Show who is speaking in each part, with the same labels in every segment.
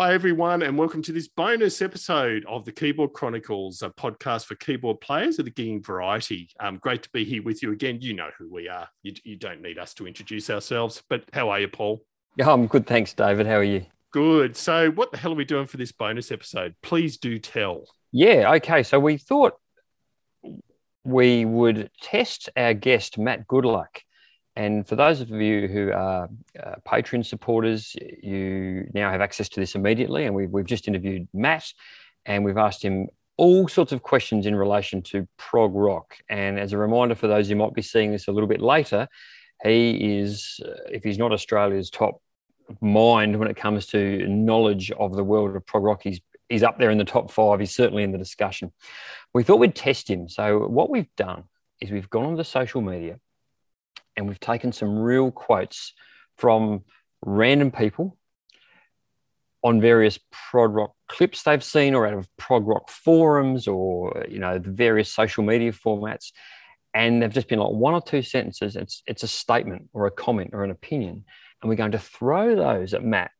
Speaker 1: Hi, everyone, and welcome to this bonus episode of the Keyboard Chronicles, a podcast for keyboard players of the gigging variety. Um, great to be here with you again. You know who we are. You, you don't need us to introduce ourselves, but how are you, Paul?
Speaker 2: Yeah, I'm good. Thanks, David. How are you?
Speaker 1: Good. So, what the hell are we doing for this bonus episode? Please do tell.
Speaker 2: Yeah, okay. So, we thought we would test our guest, Matt Goodluck. And for those of you who are uh, Patreon supporters, you now have access to this immediately. And we've, we've just interviewed Matt and we've asked him all sorts of questions in relation to prog rock. And as a reminder for those who might be seeing this a little bit later, he is, uh, if he's not Australia's top mind when it comes to knowledge of the world of prog rock, he's, he's up there in the top five. He's certainly in the discussion. We thought we'd test him. So, what we've done is we've gone on the social media and we've taken some real quotes from random people on various prog rock clips they've seen or out of prog rock forums or you know the various social media formats. And they've just been like one or two sentences. It's it's a statement or a comment or an opinion. And we're going to throw those at Matt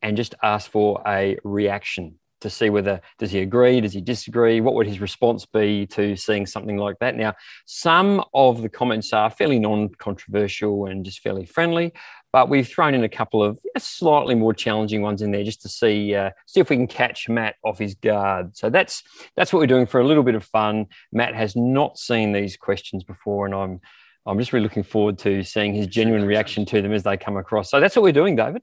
Speaker 2: and just ask for a reaction to see whether does he agree, does he disagree, what would his response be to seeing something like that. Now, some of the comments are fairly non-controversial and just fairly friendly, but we've thrown in a couple of slightly more challenging ones in there just to see uh, see if we can catch Matt off his guard. So that's that's what we're doing for a little bit of fun. Matt has not seen these questions before, and I'm I'm just really looking forward to seeing his genuine reaction to them as they come across. So that's what we're doing, David.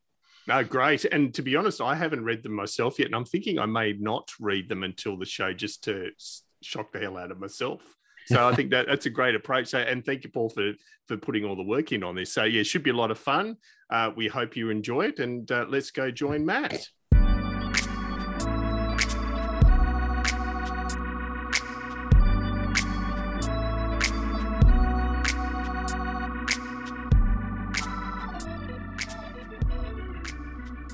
Speaker 1: No, great. And to be honest, I haven't read them myself yet. And I'm thinking I may not read them until the show just to shock the hell out of myself. So I think that that's a great approach. So, and thank you, Paul, for for putting all the work in on this. So yeah, it should be a lot of fun. Uh, we hope you enjoy it, and uh, let's go join Matt.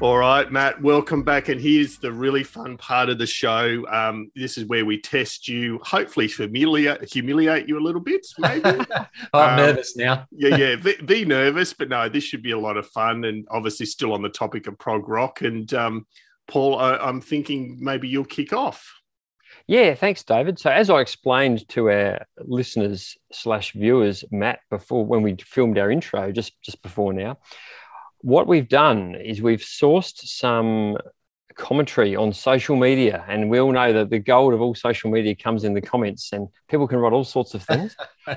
Speaker 1: All right, Matt, welcome back. And here's the really fun part of the show. Um, this is where we test you, hopefully humiliate, humiliate you a little bit, maybe.
Speaker 3: I'm um, nervous now.
Speaker 1: yeah, yeah. Be, be, nervous, but no, this should be a lot of fun. And obviously, still on the topic of prog rock. And um, Paul, I, I'm thinking maybe you'll kick off.
Speaker 2: Yeah, thanks, David. So, as I explained to our listeners slash viewers, Matt, before when we filmed our intro, just just before now, what we've done is we've sourced some commentary on social media and we all know that the gold of all social media comes in the comments and people can write all sorts of things.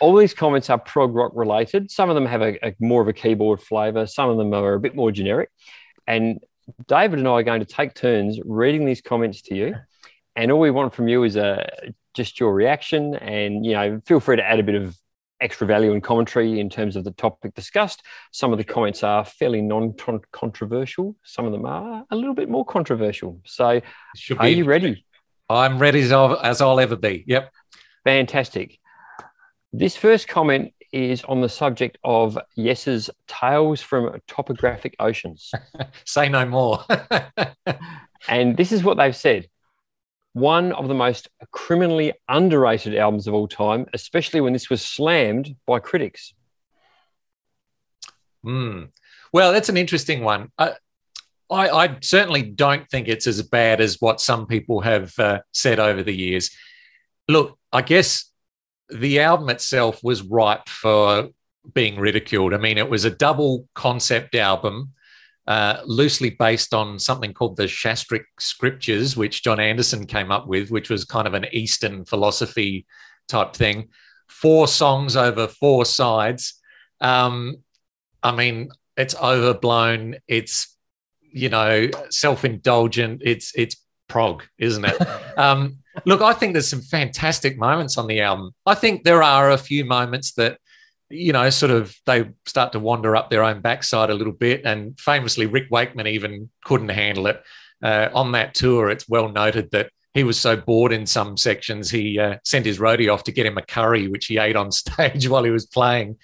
Speaker 2: All these comments are prog rock related. Some of them have a, a, more of a keyboard flavor. Some of them are a bit more generic. And david and i are going to take turns reading these comments to you. And all we want from you is a just your reaction. And you know feel free to add a bit of extra value and commentary in terms of the topic discussed. Some of the comments are fairly non-controversial. Some of them are a little bit more controversial. So, Should are you ready?
Speaker 3: I'm ready as I'll, as I'll ever be. Yep.
Speaker 2: Fantastic. This first comment is on the subject of Yes's Tales from Topographic Oceans.
Speaker 3: Say no more.
Speaker 2: and this is what they've said one of the most criminally underrated albums of all time, especially when this was slammed by critics.
Speaker 3: Mm. Well, that's an interesting one. I, I, I, certainly don't think it's as bad as what some people have uh, said over the years. Look, I guess the album itself was ripe for being ridiculed. I mean, it was a double concept album uh, loosely based on something called the Shastric Scriptures, which Jon Anderson came up with, which was kind of an Eastern philosophy type thing. Four songs over four sides. Um, I mean, it's overblown. It's you know self-indulgent. It's it's prog, isn't it? um, look, I think there's some fantastic moments on the album. I think there are a few moments that you know, sort of they start to wander up their own backside a little bit. And famously, Rick Wakeman even couldn't handle it. Uh, on that tour, it's well noted that he was so bored in some sections, he uh, sent his roadie off to get him a curry, which he ate on stage while he was playing.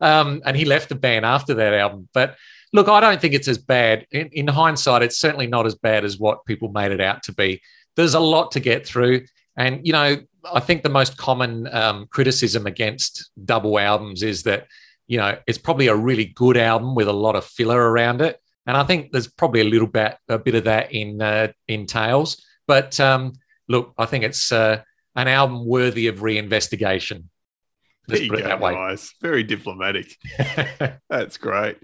Speaker 3: Um, and he left the band after that album. But look, I don't think it's as bad. In, in hindsight, it's certainly not as bad as what people made it out to be. There's a lot to get through. And, you know, I think the most common um, criticism against double albums is that, you know, it's probably a really good album with a lot of filler around it. and I think there's probably a little bit a bit of that in uh, in Tales. But um, look, I think it's uh, an album worthy of reinvestigation.
Speaker 1: Let's put it go, that way. Nice. Very diplomatic. That's great.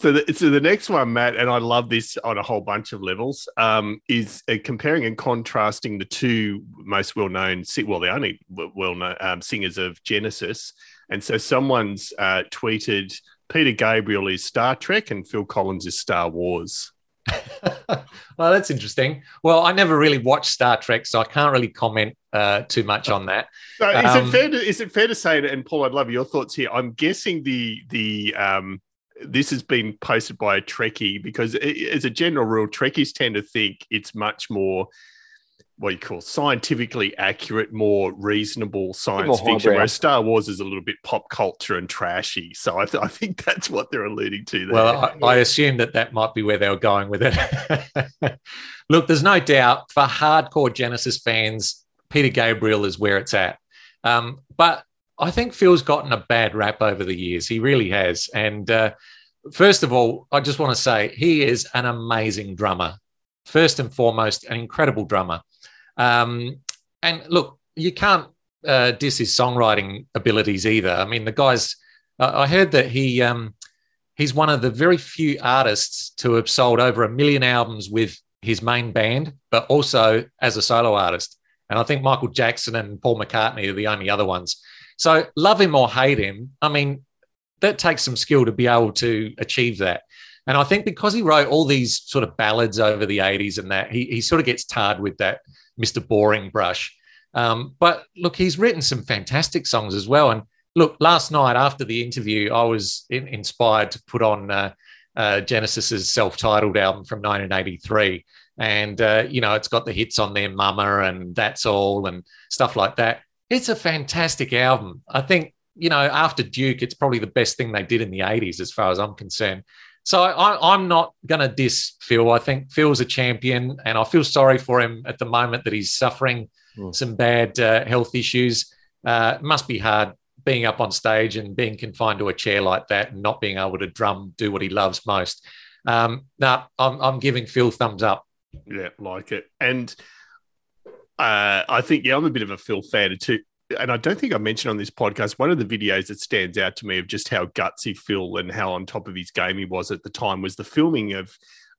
Speaker 1: So the, so the next one, Matt, and I love this on a whole bunch of levels, um, is uh, comparing and contrasting the two most well-known, well, the only well-known um, singers of Genesis. And so someone's uh, tweeted, Peter Gabriel is Star Trek and Phil Collins is Star Wars.
Speaker 3: well, that's interesting. Well, I never really watched Star Trek, so I can't really comment uh, too much on that.
Speaker 1: So, is um, it fair to is it fair to say, and Paul, I'd love your thoughts here. I'm guessing the the um, this has been posted by a Trekkie because, as a general rule, Trekkies tend to think it's much more what you call scientifically accurate, more reasonable science more fiction, whereas Star Wars is a little bit pop culture and trashy. So I, th- I think that's what they're alluding to there.
Speaker 3: Well, I, I assume that that might be where they were going with it. Look, there's no doubt for hardcore Genesis fans, Peter Gabriel is where it's at. Um, but I think Phil's gotten a bad rap over the years. He really has. And uh, first of all, I just want to say he is an amazing drummer. First and foremost, an incredible drummer. Um, and look, you can't uh, diss his songwriting abilities either. I mean, the guy's. Uh, I heard that he um, he's one of the very few artists to have sold over a million albums with his main band, but also as a solo artist. And I think Michael Jackson and Paul McCartney are the only other ones. So love him or hate him, I mean, that takes some skill to be able to achieve that. And I think because he wrote all these sort of ballads over the 80s and that, he, he sort of gets tarred with that Mr. Boring brush. Um, but look, he's written some fantastic songs as well. And look, last night after the interview, I was in, inspired to put on uh, uh, Genesis's self-titled album from 1983, and uh, you know it's got the hits on there, "Mama" and "That's All" and stuff like that. It's a fantastic album. I think you know after Duke, it's probably the best thing they did in the 80s, as far as I'm concerned. So I, am not going to diss Phil. I think Phil's a champion, and I feel sorry for him at the moment that he's suffering mm. some bad uh, health issues. Uh, must be hard being up on stage and being confined to a chair like that and not being able to drum, do what he loves most. Um, now, I'm, I'm giving Phil thumbs up.
Speaker 1: Yeah, like it. And uh, I think, yeah, I'm a bit of a Phil fan too and I don't think I mentioned on this podcast one of the videos that stands out to me of just how gutsy Phil and how on top of his game he was at the time was the filming of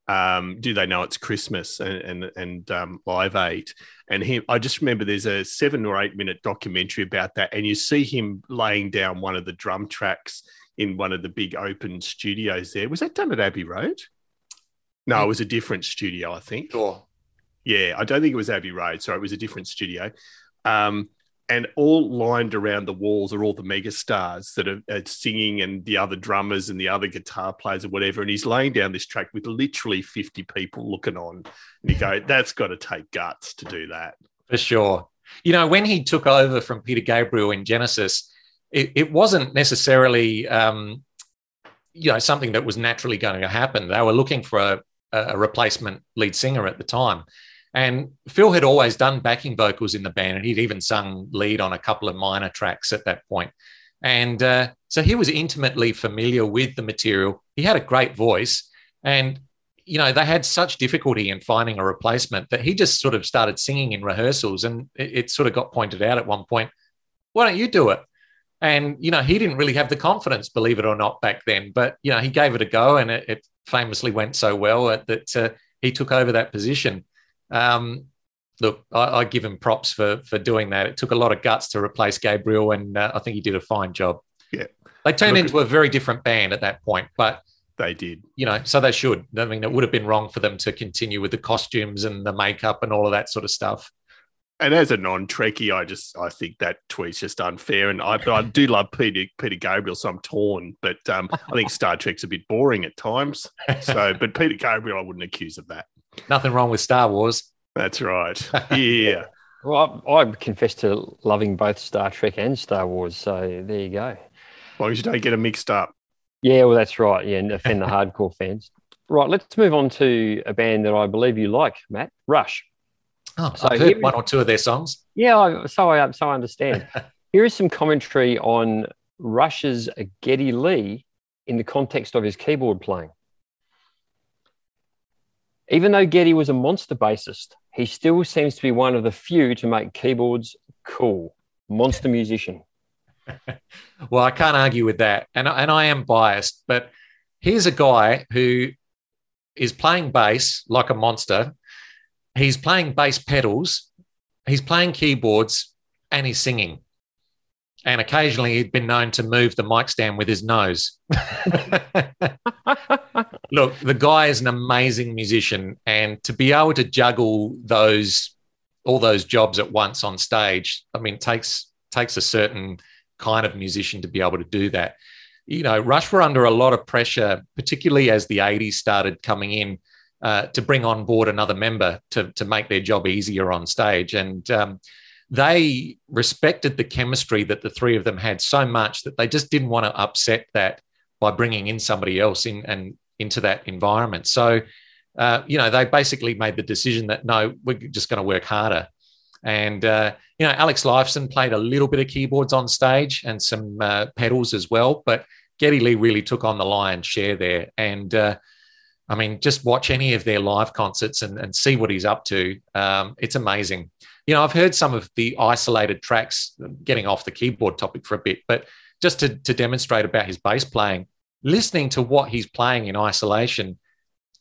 Speaker 1: um, Do They Know It's Christmas and and, and um, Live Aid. And him, I just remember there's a seven or eight minute documentary about that, and you see him laying down one of the drum tracks in one of the big open studios there. Was that done at Abbey Road? No, it was a different studio, I think.
Speaker 3: Sure.
Speaker 1: Yeah, I don't think it was Abbey Road. Sorry, it was a different studio. Um, and all lined around the walls are all the mega stars that are, are, singing and the other drummers and the other guitar players or whatever. And he's laying down this track with literally 50 people looking on. And you go, that's got to take guts to do that.
Speaker 3: For sure. You know, when he took over from Peter Gabriel in Genesis, it, it wasn't necessarily, um, you know, something that was naturally going to happen. They were looking for a, a replacement lead singer at the time. And Phil had always done backing vocals in the band, and he'd even sung lead on a couple of minor tracks at that point. And uh, so he was intimately familiar with the material. He had a great voice, and you know they had such difficulty in finding a replacement that he just sort of started singing in rehearsals, and it, it sort of got pointed out at one point. Why don't you do it? And you know he didn't really have the confidence, believe it or not, back then. But you know he gave it a go, and it, it famously went so well that uh, he took over that position. Um, look, I, I, give him props for for doing that. It took a lot of guts to replace Gabriel, and uh, I think he did a fine job.
Speaker 1: Yeah,
Speaker 3: they turned look, into a very different band at that point, but
Speaker 1: they did.
Speaker 3: You know, so they should. I mean, it would have been wrong for them to continue with the costumes and the makeup and all of that sort of stuff.
Speaker 1: And as a non-Trekkie, I just I think that tweet's just unfair. And I, I do love Peter Peter Gabriel, so I'm torn. But um, I think Star Trek's a bit boring at times. So, but Peter Gabriel, I wouldn't accuse of that.
Speaker 3: Nothing wrong with Star Wars.
Speaker 1: That's right. Yeah.
Speaker 2: well, I, I, confess to loving both Star Trek and Star Wars. So there you go.
Speaker 1: As long as you don't get them mixed up.
Speaker 2: Yeah, well, that's right. Yeah, and offend the hardcore fans. Right, let's move on to a band that I believe you like, Matt Rush.
Speaker 3: Oh, so I've heard one or two of their songs.
Speaker 2: Yeah, so I so I understand. here is some commentary on Rush's Geddy Lee in the context of his keyboard playing. Even though Geddy was a monster bassist, he still seems to be one of the few to make keyboards cool. Monster musician.
Speaker 3: well, I can't argue with that. And, and I am biased, but here's a guy who is playing bass like a monster. He's playing bass pedals, he's playing keyboards, and he's singing. And occasionally he'd been known to move the mic stand with his nose. Look, the guy is an amazing musician. And to be able to juggle those all those jobs at once on stage, I mean, takes takes a certain kind of musician to be able to do that. You know, Rush were under a lot of pressure, particularly as the 80s started coming in, uh, to bring on board another member to, to make their job easier on stage. And um, they respected the chemistry that the three of them had so much that they just didn't want to upset that by bringing in somebody else in and into that environment. So, uh, you know, they basically made the decision that no, we're just going to work harder. And uh, you know, Alex Lifeson played a little bit of keyboards on stage and some uh, pedals as well, but Geddy Lee really took on the lion's share there. And uh, I mean, just watch any of their live concerts and, and see what he's up to. Um, it's amazing you know, I've heard some of the isolated tracks, getting off the keyboard topic for a bit, but just to, to demonstrate about his bass playing, listening to what he's playing in isolation,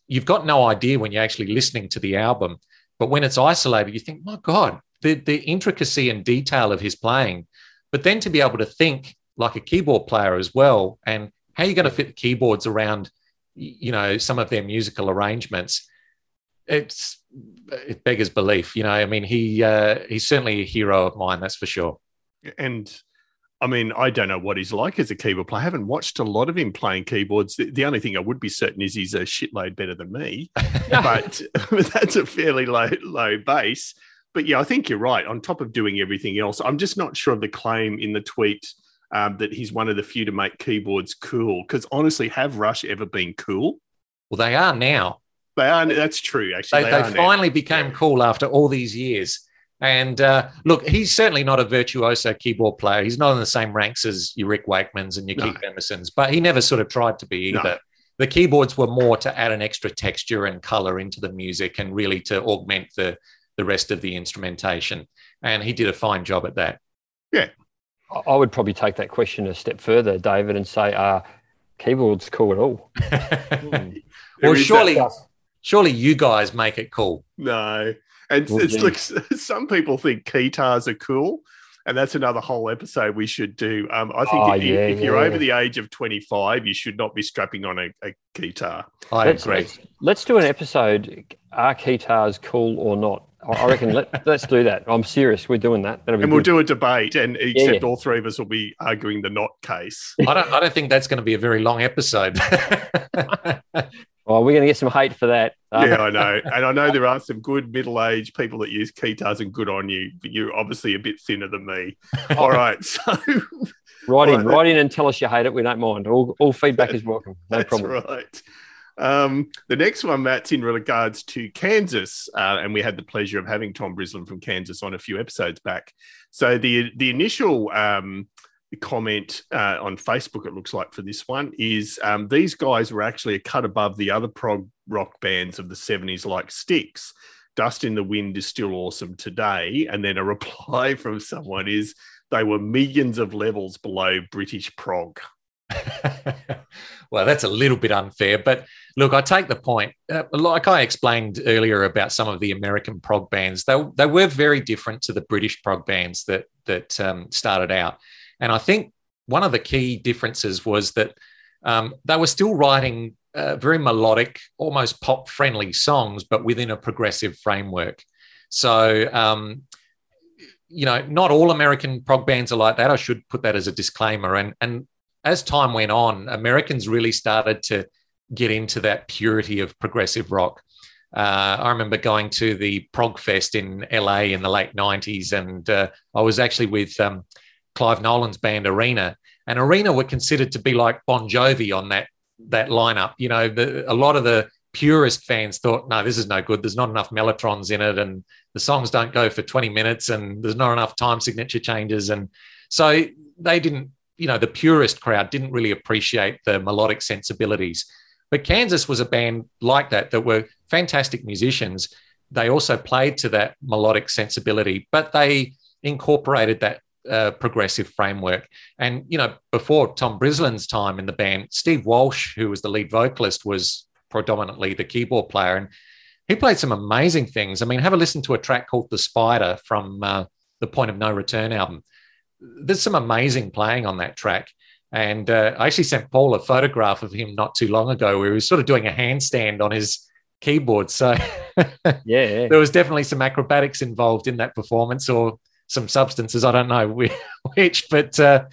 Speaker 3: you've got no idea when you're actually listening to the album. But when it's isolated, you think, my God, the, the intricacy and detail of his playing. But then to be able to think like a keyboard player as well, and how you're going to fit the keyboards around, you know, some of their musical arrangements it's it beggars belief. You know, I mean, he uh, he's certainly a hero of mine, that's for sure.
Speaker 1: And I mean, I don't know what he's like as a keyboard player. I haven't watched a lot of him playing keyboards. The, the only thing I would be certain is he's a shitload better than me, but that's a fairly low low base. But yeah, I think you're right. On top of doing everything else, I'm just not sure of the claim in the tweet um, that he's one of the few to make keyboards cool. Because honestly, have Rush ever been cool?
Speaker 3: Well, they are now.
Speaker 1: They are. That's true. Actually,
Speaker 3: they, they, they finally now. became cool after all these years. And uh, look, he's certainly not a virtuoso keyboard player. He's not in the same ranks as your Rick Wakeman's and your no. Keith Emerson's, but he never sort of tried to be either. No. The keyboards were more to add an extra texture and color into the music and really to augment the, the rest of the instrumentation. And he did a fine job at that.
Speaker 1: Yeah.
Speaker 2: I would probably take that question a step further, David, and say, uh, keyboards cool at all?
Speaker 3: hmm. Well, surely, surely you guys make it cool.
Speaker 1: No. And well, it's like some people think guitars are cool. And that's another whole episode we should do. Um, I think oh, if, yeah, if, you're yeah. over the age of 25, you should not be strapping on a, a guitar.
Speaker 3: I
Speaker 2: let's,
Speaker 3: agree.
Speaker 2: Let's, let's, do an episode. Are guitars cool or not? I reckon let, let's do that. I'm serious. We're doing that.
Speaker 1: and
Speaker 2: good.
Speaker 1: we'll do a debate, and except yeah. all three of us will be arguing the not case.
Speaker 3: I don't. I don't think that's going to be a very long episode.
Speaker 2: Oh, we're going to get some hate for that.
Speaker 1: yeah, I know. And I know there are some good middle aged people that use guitars and good on you, but you're obviously a bit thinner than me. All right. So
Speaker 2: write in, right, write in and tell us you hate it. We don't mind. All, all feedback is welcome. No
Speaker 1: that's
Speaker 2: problem.
Speaker 1: right. Um, the next one, Matt's in regards to Kansas, uh, and we had the pleasure of having Tom Brislin from Kansas on a few episodes back. So the the initial um, comment uh, on Facebook, it looks like for this one, is um, these guys were actually a cut above the other prog rock bands of the 70s, like Styx. Dust in the Wind is still awesome today. And then a reply from someone is they were millions of levels below British prog.
Speaker 3: well, that's a little bit unfair, but look, I take the point. Uh, like I explained earlier about some of the American prog bands, they, they were very different to the British prog bands that that um, started out. And I think one of the key differences was that um, they were still writing uh, very melodic, almost pop friendly songs, but within a progressive framework. So, um, you know, not all American prog bands are like that. I should put that as a disclaimer. And, and as time went on, Americans really started to get into that purity of progressive rock. Uh, I remember going to the Prog Fest in LA in the late 90s, and uh, I was actually with um, Clive Nolan's band Arena, and Arena were considered to be like Bon Jovi on that that lineup. You know, the, a lot of the purist fans thought, no, this is no good. There's not enough mellotrons in it, and the songs don't go for 20 minutes, and there's not enough time signature changes, and so they didn't. You know, the purist crowd didn't really appreciate the melodic sensibilities. But Kansas was a band like that that were fantastic musicians. They also played to that melodic sensibility, but they incorporated that uh, progressive framework. And, you know, before Tom Brislin's time in the band, Steve Walsh, who was the lead vocalist, was predominantly the keyboard player. And he played some amazing things. I mean, have a listen to a track called The Spider from uh, the Point of No Return album. There's some amazing playing on that track. And uh, I actually sent Paul a photograph of him not too long ago where he was sort of doing a handstand on his keyboard. So,
Speaker 2: yeah, yeah,
Speaker 3: there was definitely some acrobatics involved in that performance or some substances. I don't know which, but uh,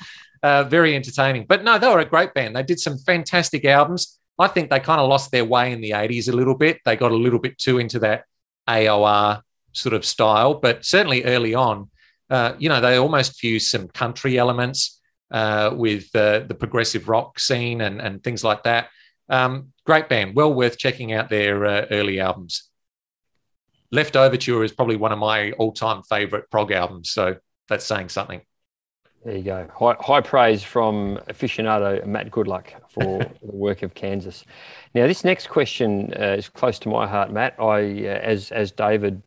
Speaker 3: uh, very entertaining. But no, they were a great band. They did some fantastic albums. I think they kind of lost their way in the 80s a little bit. They got a little bit too into that AOR sort of style, but certainly early on, uh, you know, they almost fused some country elements uh, with uh, the progressive rock scene and, and things like that. Um, great band, well worth checking out their uh, early albums. Leftoverture is probably one of my all-time favorite prog albums, so that's saying something.
Speaker 2: There you go. High, high praise from aficionado Matt Goodluck for the work of Kansas. Now, this next question uh, is close to my heart, Matt. I, uh, as as David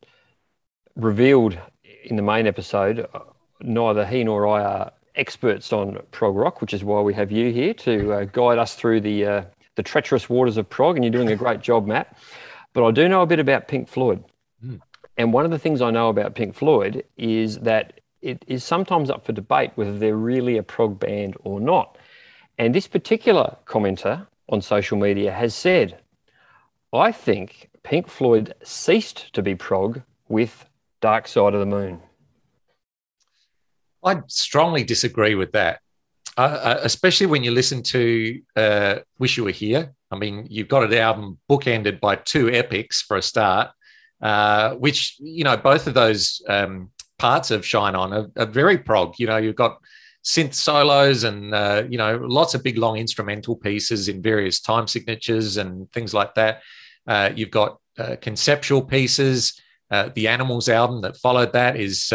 Speaker 2: revealed in the main episode, uh, neither he nor I are experts on prog rock, which is why we have you here to uh, guide us through the uh, the treacherous waters of prog, and you're doing a great job, Matt. But I do know a bit about Pink Floyd. And one of the things I know about Pink Floyd is that it is sometimes up for debate whether they're really a prog band or not. And this particular commenter on social media has said, I think Pink Floyd ceased to be prog with Dark Side of the Moon.
Speaker 3: I strongly disagree with that, uh, uh, especially when you listen to uh, Wish You Were Here. I mean, you've got an album bookended by two epics for a start, uh, which, you know, both of those um, parts of Shine On are, are, very prog. You know, you've got synth solos and, uh, you know, lots of big, long instrumental pieces in various time signatures and things like that. Uh, you've got conceptual pieces. the Animals album that followed that is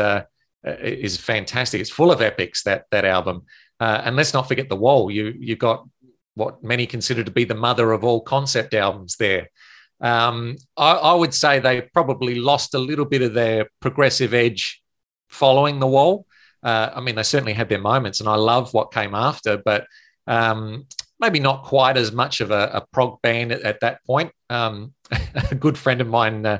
Speaker 3: is fantastic. It's full of epics that that album. Uh, and let's not forget the Wall. You you've got what many consider to be the mother of all concept albums there. Um, I, I, would say they probably lost a little bit of their progressive edge following the Wall. Uh, I mean, they certainly had their moments, and I love what came after, but um, maybe not quite as much of a, a prog band at, at that point. Um, a good friend of mine uh,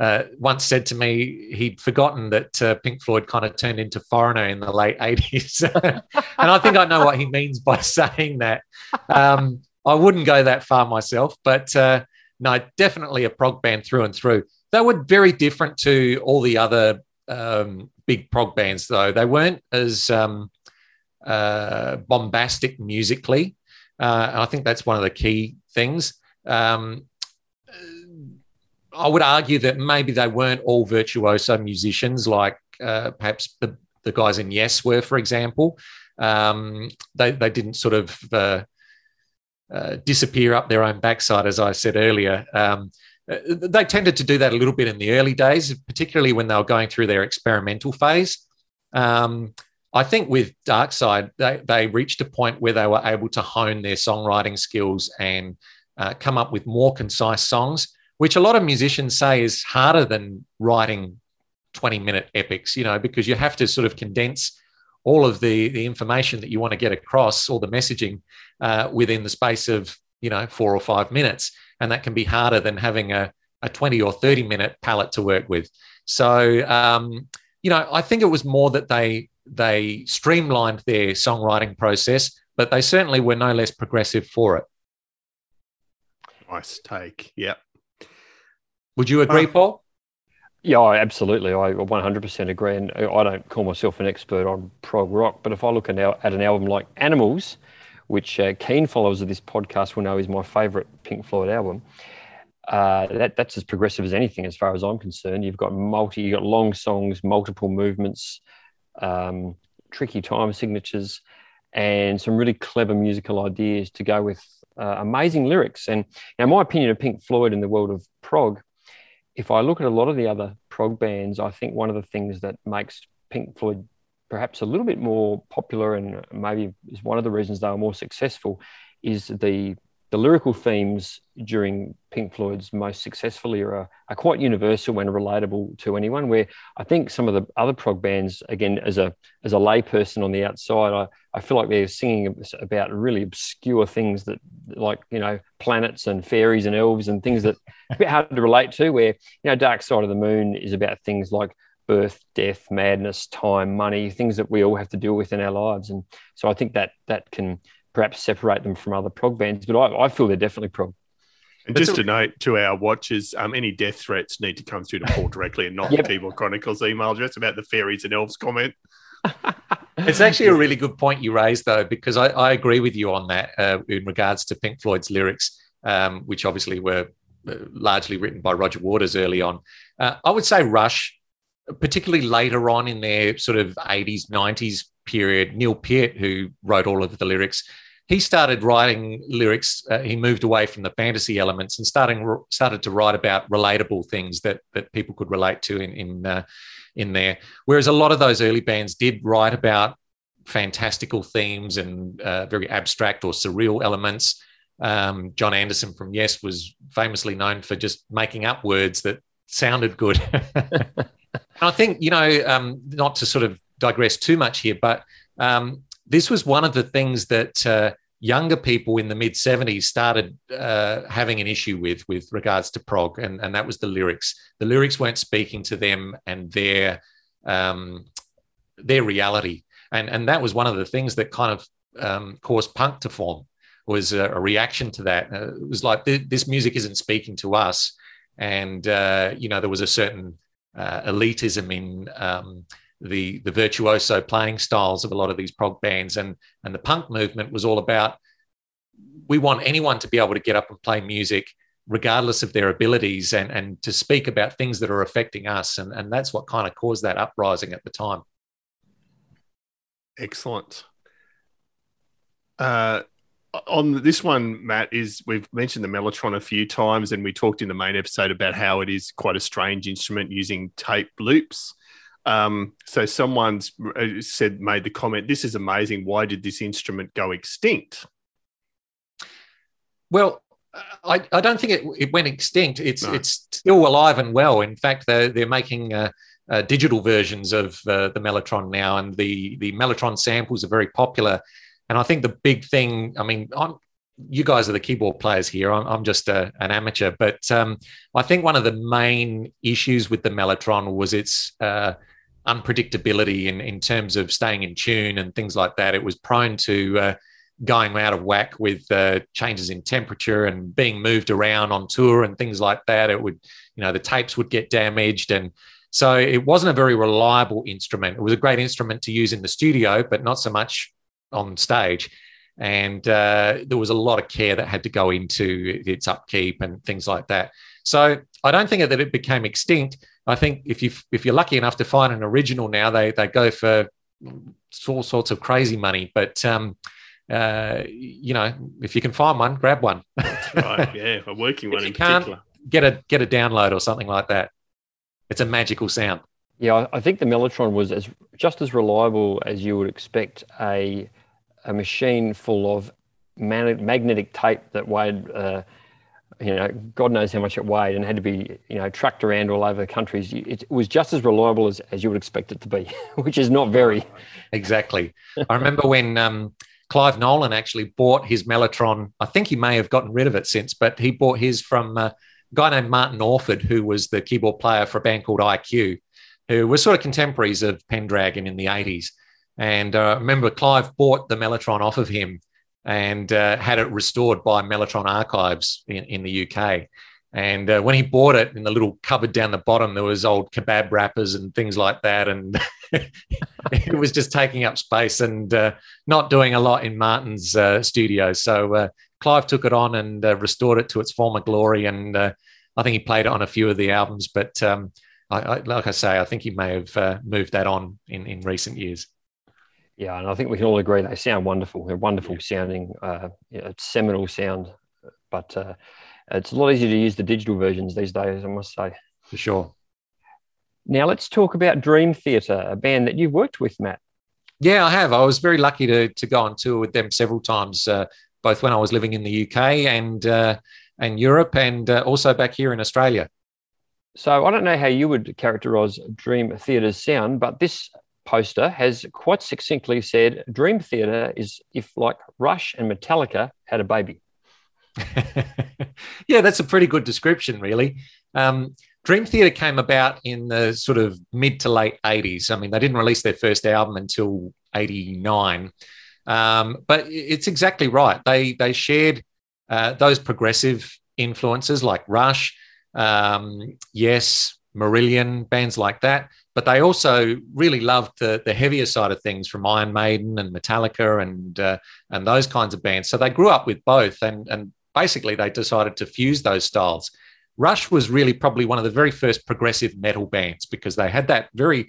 Speaker 3: uh, once said to me he'd forgotten that uh, Pink Floyd kind of turned into Foreigner in the late 80s. and I think I know what he means by saying that. Um, I wouldn't go that far myself, but uh, no, definitely a prog band through and through. They were very different to all the other um, big prog bands, though. They weren't as um, uh, bombastic musically. Uh, I think that's one of the key things. Um, I would argue that maybe they weren't all virtuoso musicians like uh, perhaps the, the guys in Yes were, for example. Um, they, they didn't sort of uh, uh, disappear up their own backside, as I said earlier. Um, uh, they tended to do that a little bit in the early days, particularly when they were going through their experimental phase. Um, I think with Dark Side, they, they reached a point where they were able to hone their songwriting skills and uh, come up with more concise songs which a lot of musicians say is harder than writing 20 minute epics, you know, because you have to sort of condense all of the, the information that you want to get across, all the messaging uh, within the space of, you know, four or five minutes. And that can be harder than having a, a 20 or 30 minute palette to work with. So, um, you know, I think it was more that they they streamlined their songwriting process, but they certainly were no less progressive for it.
Speaker 1: Nice take. Yep.
Speaker 3: Would you agree, uh, Paul?
Speaker 2: Yeah, absolutely. I 100% agree. And I don't call myself an expert on prog rock, but if I look at, an album like Animals, which uh, keen followers of this podcast will know is my favourite Pink Floyd album, uh, that, that's as progressive as anything, as far as I'm concerned. You've got multi, you've got long songs, multiple movements, um, tricky time signatures, and some really clever musical ideas to go with uh, amazing lyrics. And now, my opinion of Pink Floyd in the world of prog if I look at a lot of the other prog bands, I think one of the things that makes Pink Floyd perhaps a little bit more popular and maybe is one of the reasons they were more successful is the the lyrical themes during Pink Floyd's most successful era are quite universal and relatable to anyone. Where I think some of the other prog bands, again, as a as a layperson on the outside, I, I feel like they're singing about really obscure things that, like you know, planets and fairies and elves and things that a bit hard to relate to. Where you know, Dark Side of the Moon is about things like birth, death, madness, time, money, things that we all have to deal with in our lives. And so I think that that can perhaps separate them from other prog bands. But I, I feel they're definitely prog.
Speaker 1: And just a note to our watchers, um, any death threats need to come through to Paul directly and not yep. the Keyboard Chronicles email address about the fairies and elves comment.
Speaker 3: it's actually a really good point you raised, though, because I, I agree with you on that uh, in regards to Pink Floyd's lyrics, um, which obviously were uh, largely written by Roger Waters early on. Uh, I would say Rush, particularly later on in their sort of 80s, 90s period, Neil Peart, who wrote all of the lyrics, he started writing lyrics. Uh, he moved away from the fantasy elements and starting started to write about relatable things that that people could relate to in in uh, in there. Whereas a lot of those early bands did write about fantastical themes and uh, very abstract or surreal elements. Um, Jon Anderson from Yes was famously known for just making up words that sounded good. I think you know, um, not to sort of digress too much here, but um, this was one of the things that uh, younger people in the mid 70s started uh, having an issue with with regards to prog and, and that was the lyrics. The lyrics weren't speaking to them and their um, their reality. And and that was one of the things that kind of um, caused punk to form was a, a reaction to that. Uh, it was like this music isn't speaking to us. And uh, you know there was a certain uh, elitism in um, the the virtuoso playing styles of a lot of these prog bands and and the punk movement was all about we want anyone to be able to get up and play music regardless of their abilities and and to speak about things that are affecting us and and that's what kind of caused that uprising at the time
Speaker 1: excellent uh on this one, Matt, is we've mentioned the Mellotron a few times, and we talked in the main episode about how it is quite a strange instrument using tape loops. Um, so someone's uh, said, made the comment, "This is amazing. Why did this instrument go extinct?"
Speaker 3: Well, I, I don't think it, it went extinct. It's no. it's still alive and well. In fact, they're they're making uh, uh, digital versions of uh, the Mellotron now, and the the Mellotron samples are very popular. And I think the big thing, I mean, I'm, you guys are the keyboard players here. I'm, I'm just a, an amateur, but um, I think one of the main issues with the Mellotron was its uh, unpredictability in, in terms of staying in tune and things like that. It was prone to uh, going out of whack with uh, changes in temperature and being moved around on tour and things like that. It would, you know, the tapes would get damaged. And so it wasn't a very reliable instrument. It was a great instrument to use in the studio, but not so much on stage. And uh, there was a lot of care that had to go into its upkeep and things like that. So I don't think that it became extinct. I think if you if you're lucky enough to find an original now, they they go for all sorts of crazy money. But um, uh, you know, if you can find one, grab one.
Speaker 1: That's right. Yeah, a working one in particular.
Speaker 3: Get a get a download or something like that. It's a magical sound.
Speaker 2: Yeah, I think the Mellotron was as just as reliable as you would expect a a machine full of magnetic tape that weighed. Uh, you know, God knows how much it weighed and had to be, you know, trucked around all over the countries. It was just as reliable as, as you would expect it to be, which is not very.
Speaker 3: Exactly. I remember when um, Clive Nolan actually bought his Mellotron. I think he may have gotten rid of it since, but he bought his from uh, a guy named Martin Orford, who was the keyboard player for a band called IQ, who were sort of contemporaries of Pendragon in the 80s. And uh, I remember Clive bought the Mellotron off of him and uh, had it restored by Mellotron Archives in, in the UK. And uh, when he bought it, in the little cupboard down the bottom, there was old kebab wrappers and things like that, and it was just taking up space and uh, not doing a lot in Martin's uh, studio. So uh, Clive took it on and uh, restored it to its former glory, and uh, I think he played it on a few of the albums. But um, I, I, like I say, I think he may have moved that on in, in recent years.
Speaker 2: Yeah, and I think we can all agree they sound wonderful. They're wonderful sounding, uh, it's seminal sound, but uh, it's a lot easier to use the digital versions these days, I must say.
Speaker 3: For sure.
Speaker 2: Now let's talk about Dream Theater, a band that you've worked with, Matt.
Speaker 3: Yeah, I have. I was very lucky to to go on tour with them several times. Uh, both when I was living in the UK and uh, and Europe, and uh, also back here in Australia.
Speaker 2: So I don't know how you would characterize Dream Theater's sound, but this poster has quite succinctly said Dream Theater is if like Rush and Metallica had a baby.
Speaker 3: yeah, that's a pretty good description, really. Um, Dream Theater came about in the sort of mid to late 80s. I mean, they didn't release their first album until 89. Um, but it's exactly right. They, they shared uh, those progressive influences like Rush, um, Yes, Marillion, bands like that. But they also really loved the, the heavier side of things from Iron Maiden and Metallica and uh, and those kinds of bands. So they grew up with both, and and basically they decided to fuse those styles. Rush was really probably one of the very first progressive metal bands because they had that very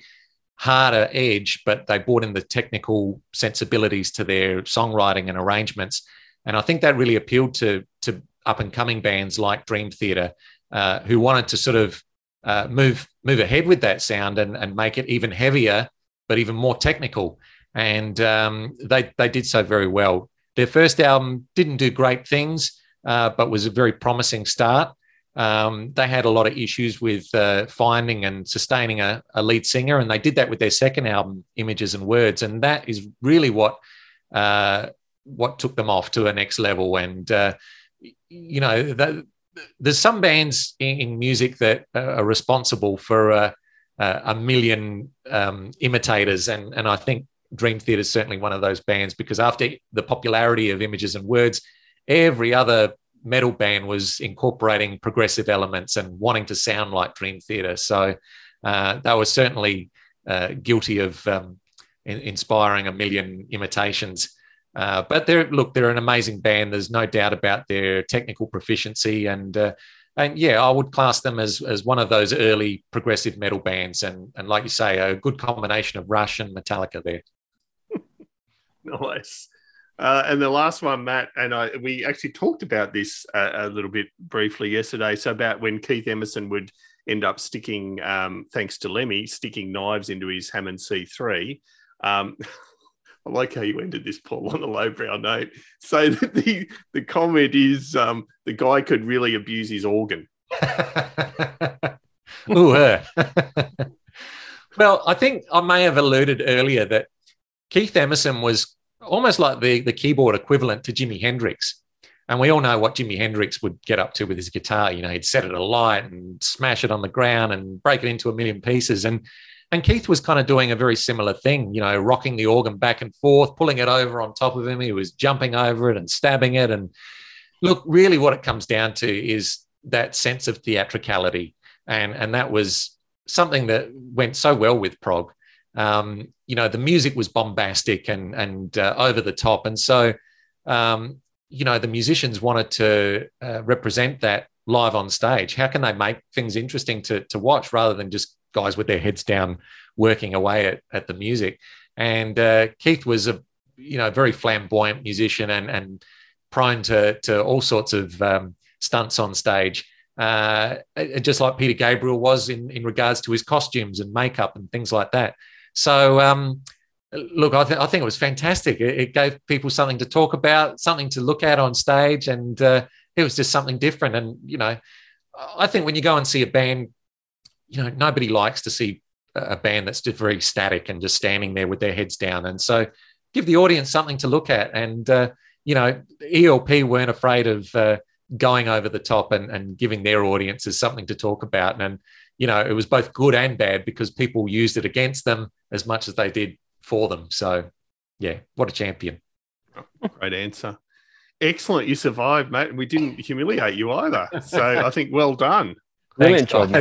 Speaker 3: harder edge, but they brought in the technical sensibilities to their songwriting and arrangements. And I think that really appealed to to up and coming bands like Dream Theater, uh, who wanted to sort of uh, move move ahead with that sound and, and make it even heavier, but even more technical. And um, they they did so very well. Their first album didn't do great things, uh, but was a very promising start. Um, they had a lot of issues with uh, finding and sustaining a, a, lead singer, and they did that with their second album, Images and Words, and that is really what uh, what took them off to a next level. And uh, you know, that, there's some bands in, music that are responsible for a, a million um, imitators, and and I think Dream Theater is certainly one of those bands because after the popularity of Images and Words, every other metal band was incorporating progressive elements and wanting to sound like Dream Theater. So uh, they were certainly uh, guilty of um, in- inspiring a million imitations. Uh, but they're look, they're an amazing band. There's no doubt about their technical proficiency, and uh, and yeah, I would class them as as one of those early progressive metal bands. And and like you say, a good combination of Rush and Metallica there.
Speaker 1: nice. Uh, and the last one, Matt, and I, we actually talked about this a little bit briefly yesterday. So about when Keith Emerson would end up sticking, um, thanks to Lemmy, sticking knives into his Hammond C3. Um, I like how you ended this, Paul, on a lowbrow note. So the the comment is um, the guy could really abuse his organ.
Speaker 3: Ooh, her. well, I think I may have alluded earlier that Keith Emerson was almost like the, the keyboard equivalent to Jimi Hendrix. And we all know what Jimi Hendrix would get up to with his guitar. You know, he'd set it alight and smash it on the ground and break it into a million pieces. And and Keith was kind of doing a very similar thing, you know, rocking the organ back and forth, pulling it over on top of him. He was jumping over it and stabbing it. And look, really what it comes down to is that sense of theatricality. And, and that was something that went so well with prog um, you know the music was bombastic and and uh, over the top and so um, you know the musicians wanted to uh, represent that live on stage how can they make things interesting to, to watch rather than just guys with their heads down working away at, at the music and uh, keith was a you know very flamboyant musician and and prone to to all sorts of um, stunts on stage uh, just like peter gabriel was in in regards to his costumes and makeup and things like that so, um, look, I, th- I, think it was fantastic. It, it, gave people something to talk about, something to look at on stage, and uh, it was just something different. And you know, I think when you go and see a band, you know, nobody likes to see a band that's just very static and just standing there with their heads down. And so, give the audience something to look at. And uh, you know, ELP weren't afraid of uh, going over the top and, and giving their audiences something to talk about. And you know, it was both good and bad because people used it against them as much as they did for them. So, yeah, what a champion.
Speaker 1: Great answer. Excellent. You survived, mate. We didn't humiliate you either. So I think well done.
Speaker 2: Brilliant job.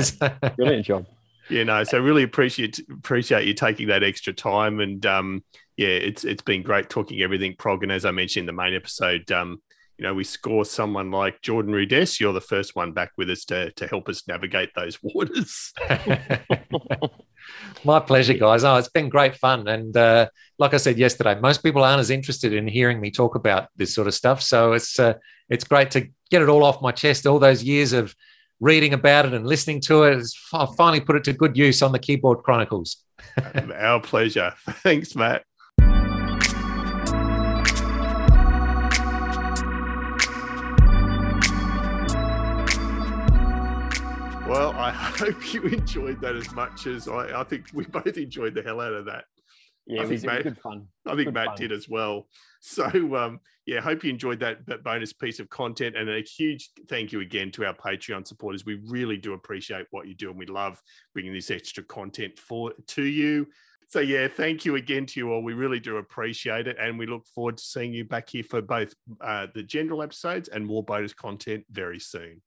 Speaker 2: Brilliant job.
Speaker 1: Yeah, no. So really appreciate appreciate you taking that extra time, and um, yeah, it's it's been great talking everything prog. And as I mentioned in the main episode, um, you know, we score someone like Jordan Rudess, you're the first one back with us to, to help us navigate those waters.
Speaker 3: My pleasure, guys. Oh, it's been great fun. And uh, like I said yesterday, most people aren't as interested in hearing me talk about this sort of stuff. So it's uh, it's great to get it all off my chest. All those years of reading about it and listening to it. I finally put it to good use on the Keyboard Chronicles.
Speaker 1: Our pleasure. Thanks, Matt. Well, I hope you enjoyed that as much as I, I think we both enjoyed the hell out of that.
Speaker 2: Yeah,
Speaker 1: I think Matt-
Speaker 2: good fun.
Speaker 1: I think
Speaker 2: Good
Speaker 1: Matt
Speaker 2: fun.
Speaker 1: did as well. So, um, yeah, hope you enjoyed that, that bonus piece of content. And a huge thank you again to our Patreon supporters. We really do appreciate what you do, and we love bringing this extra content for to you. So, yeah, thank you again to you all. We really do appreciate it, and we look forward to seeing you back here for both uh, the general episodes and more bonus content very soon.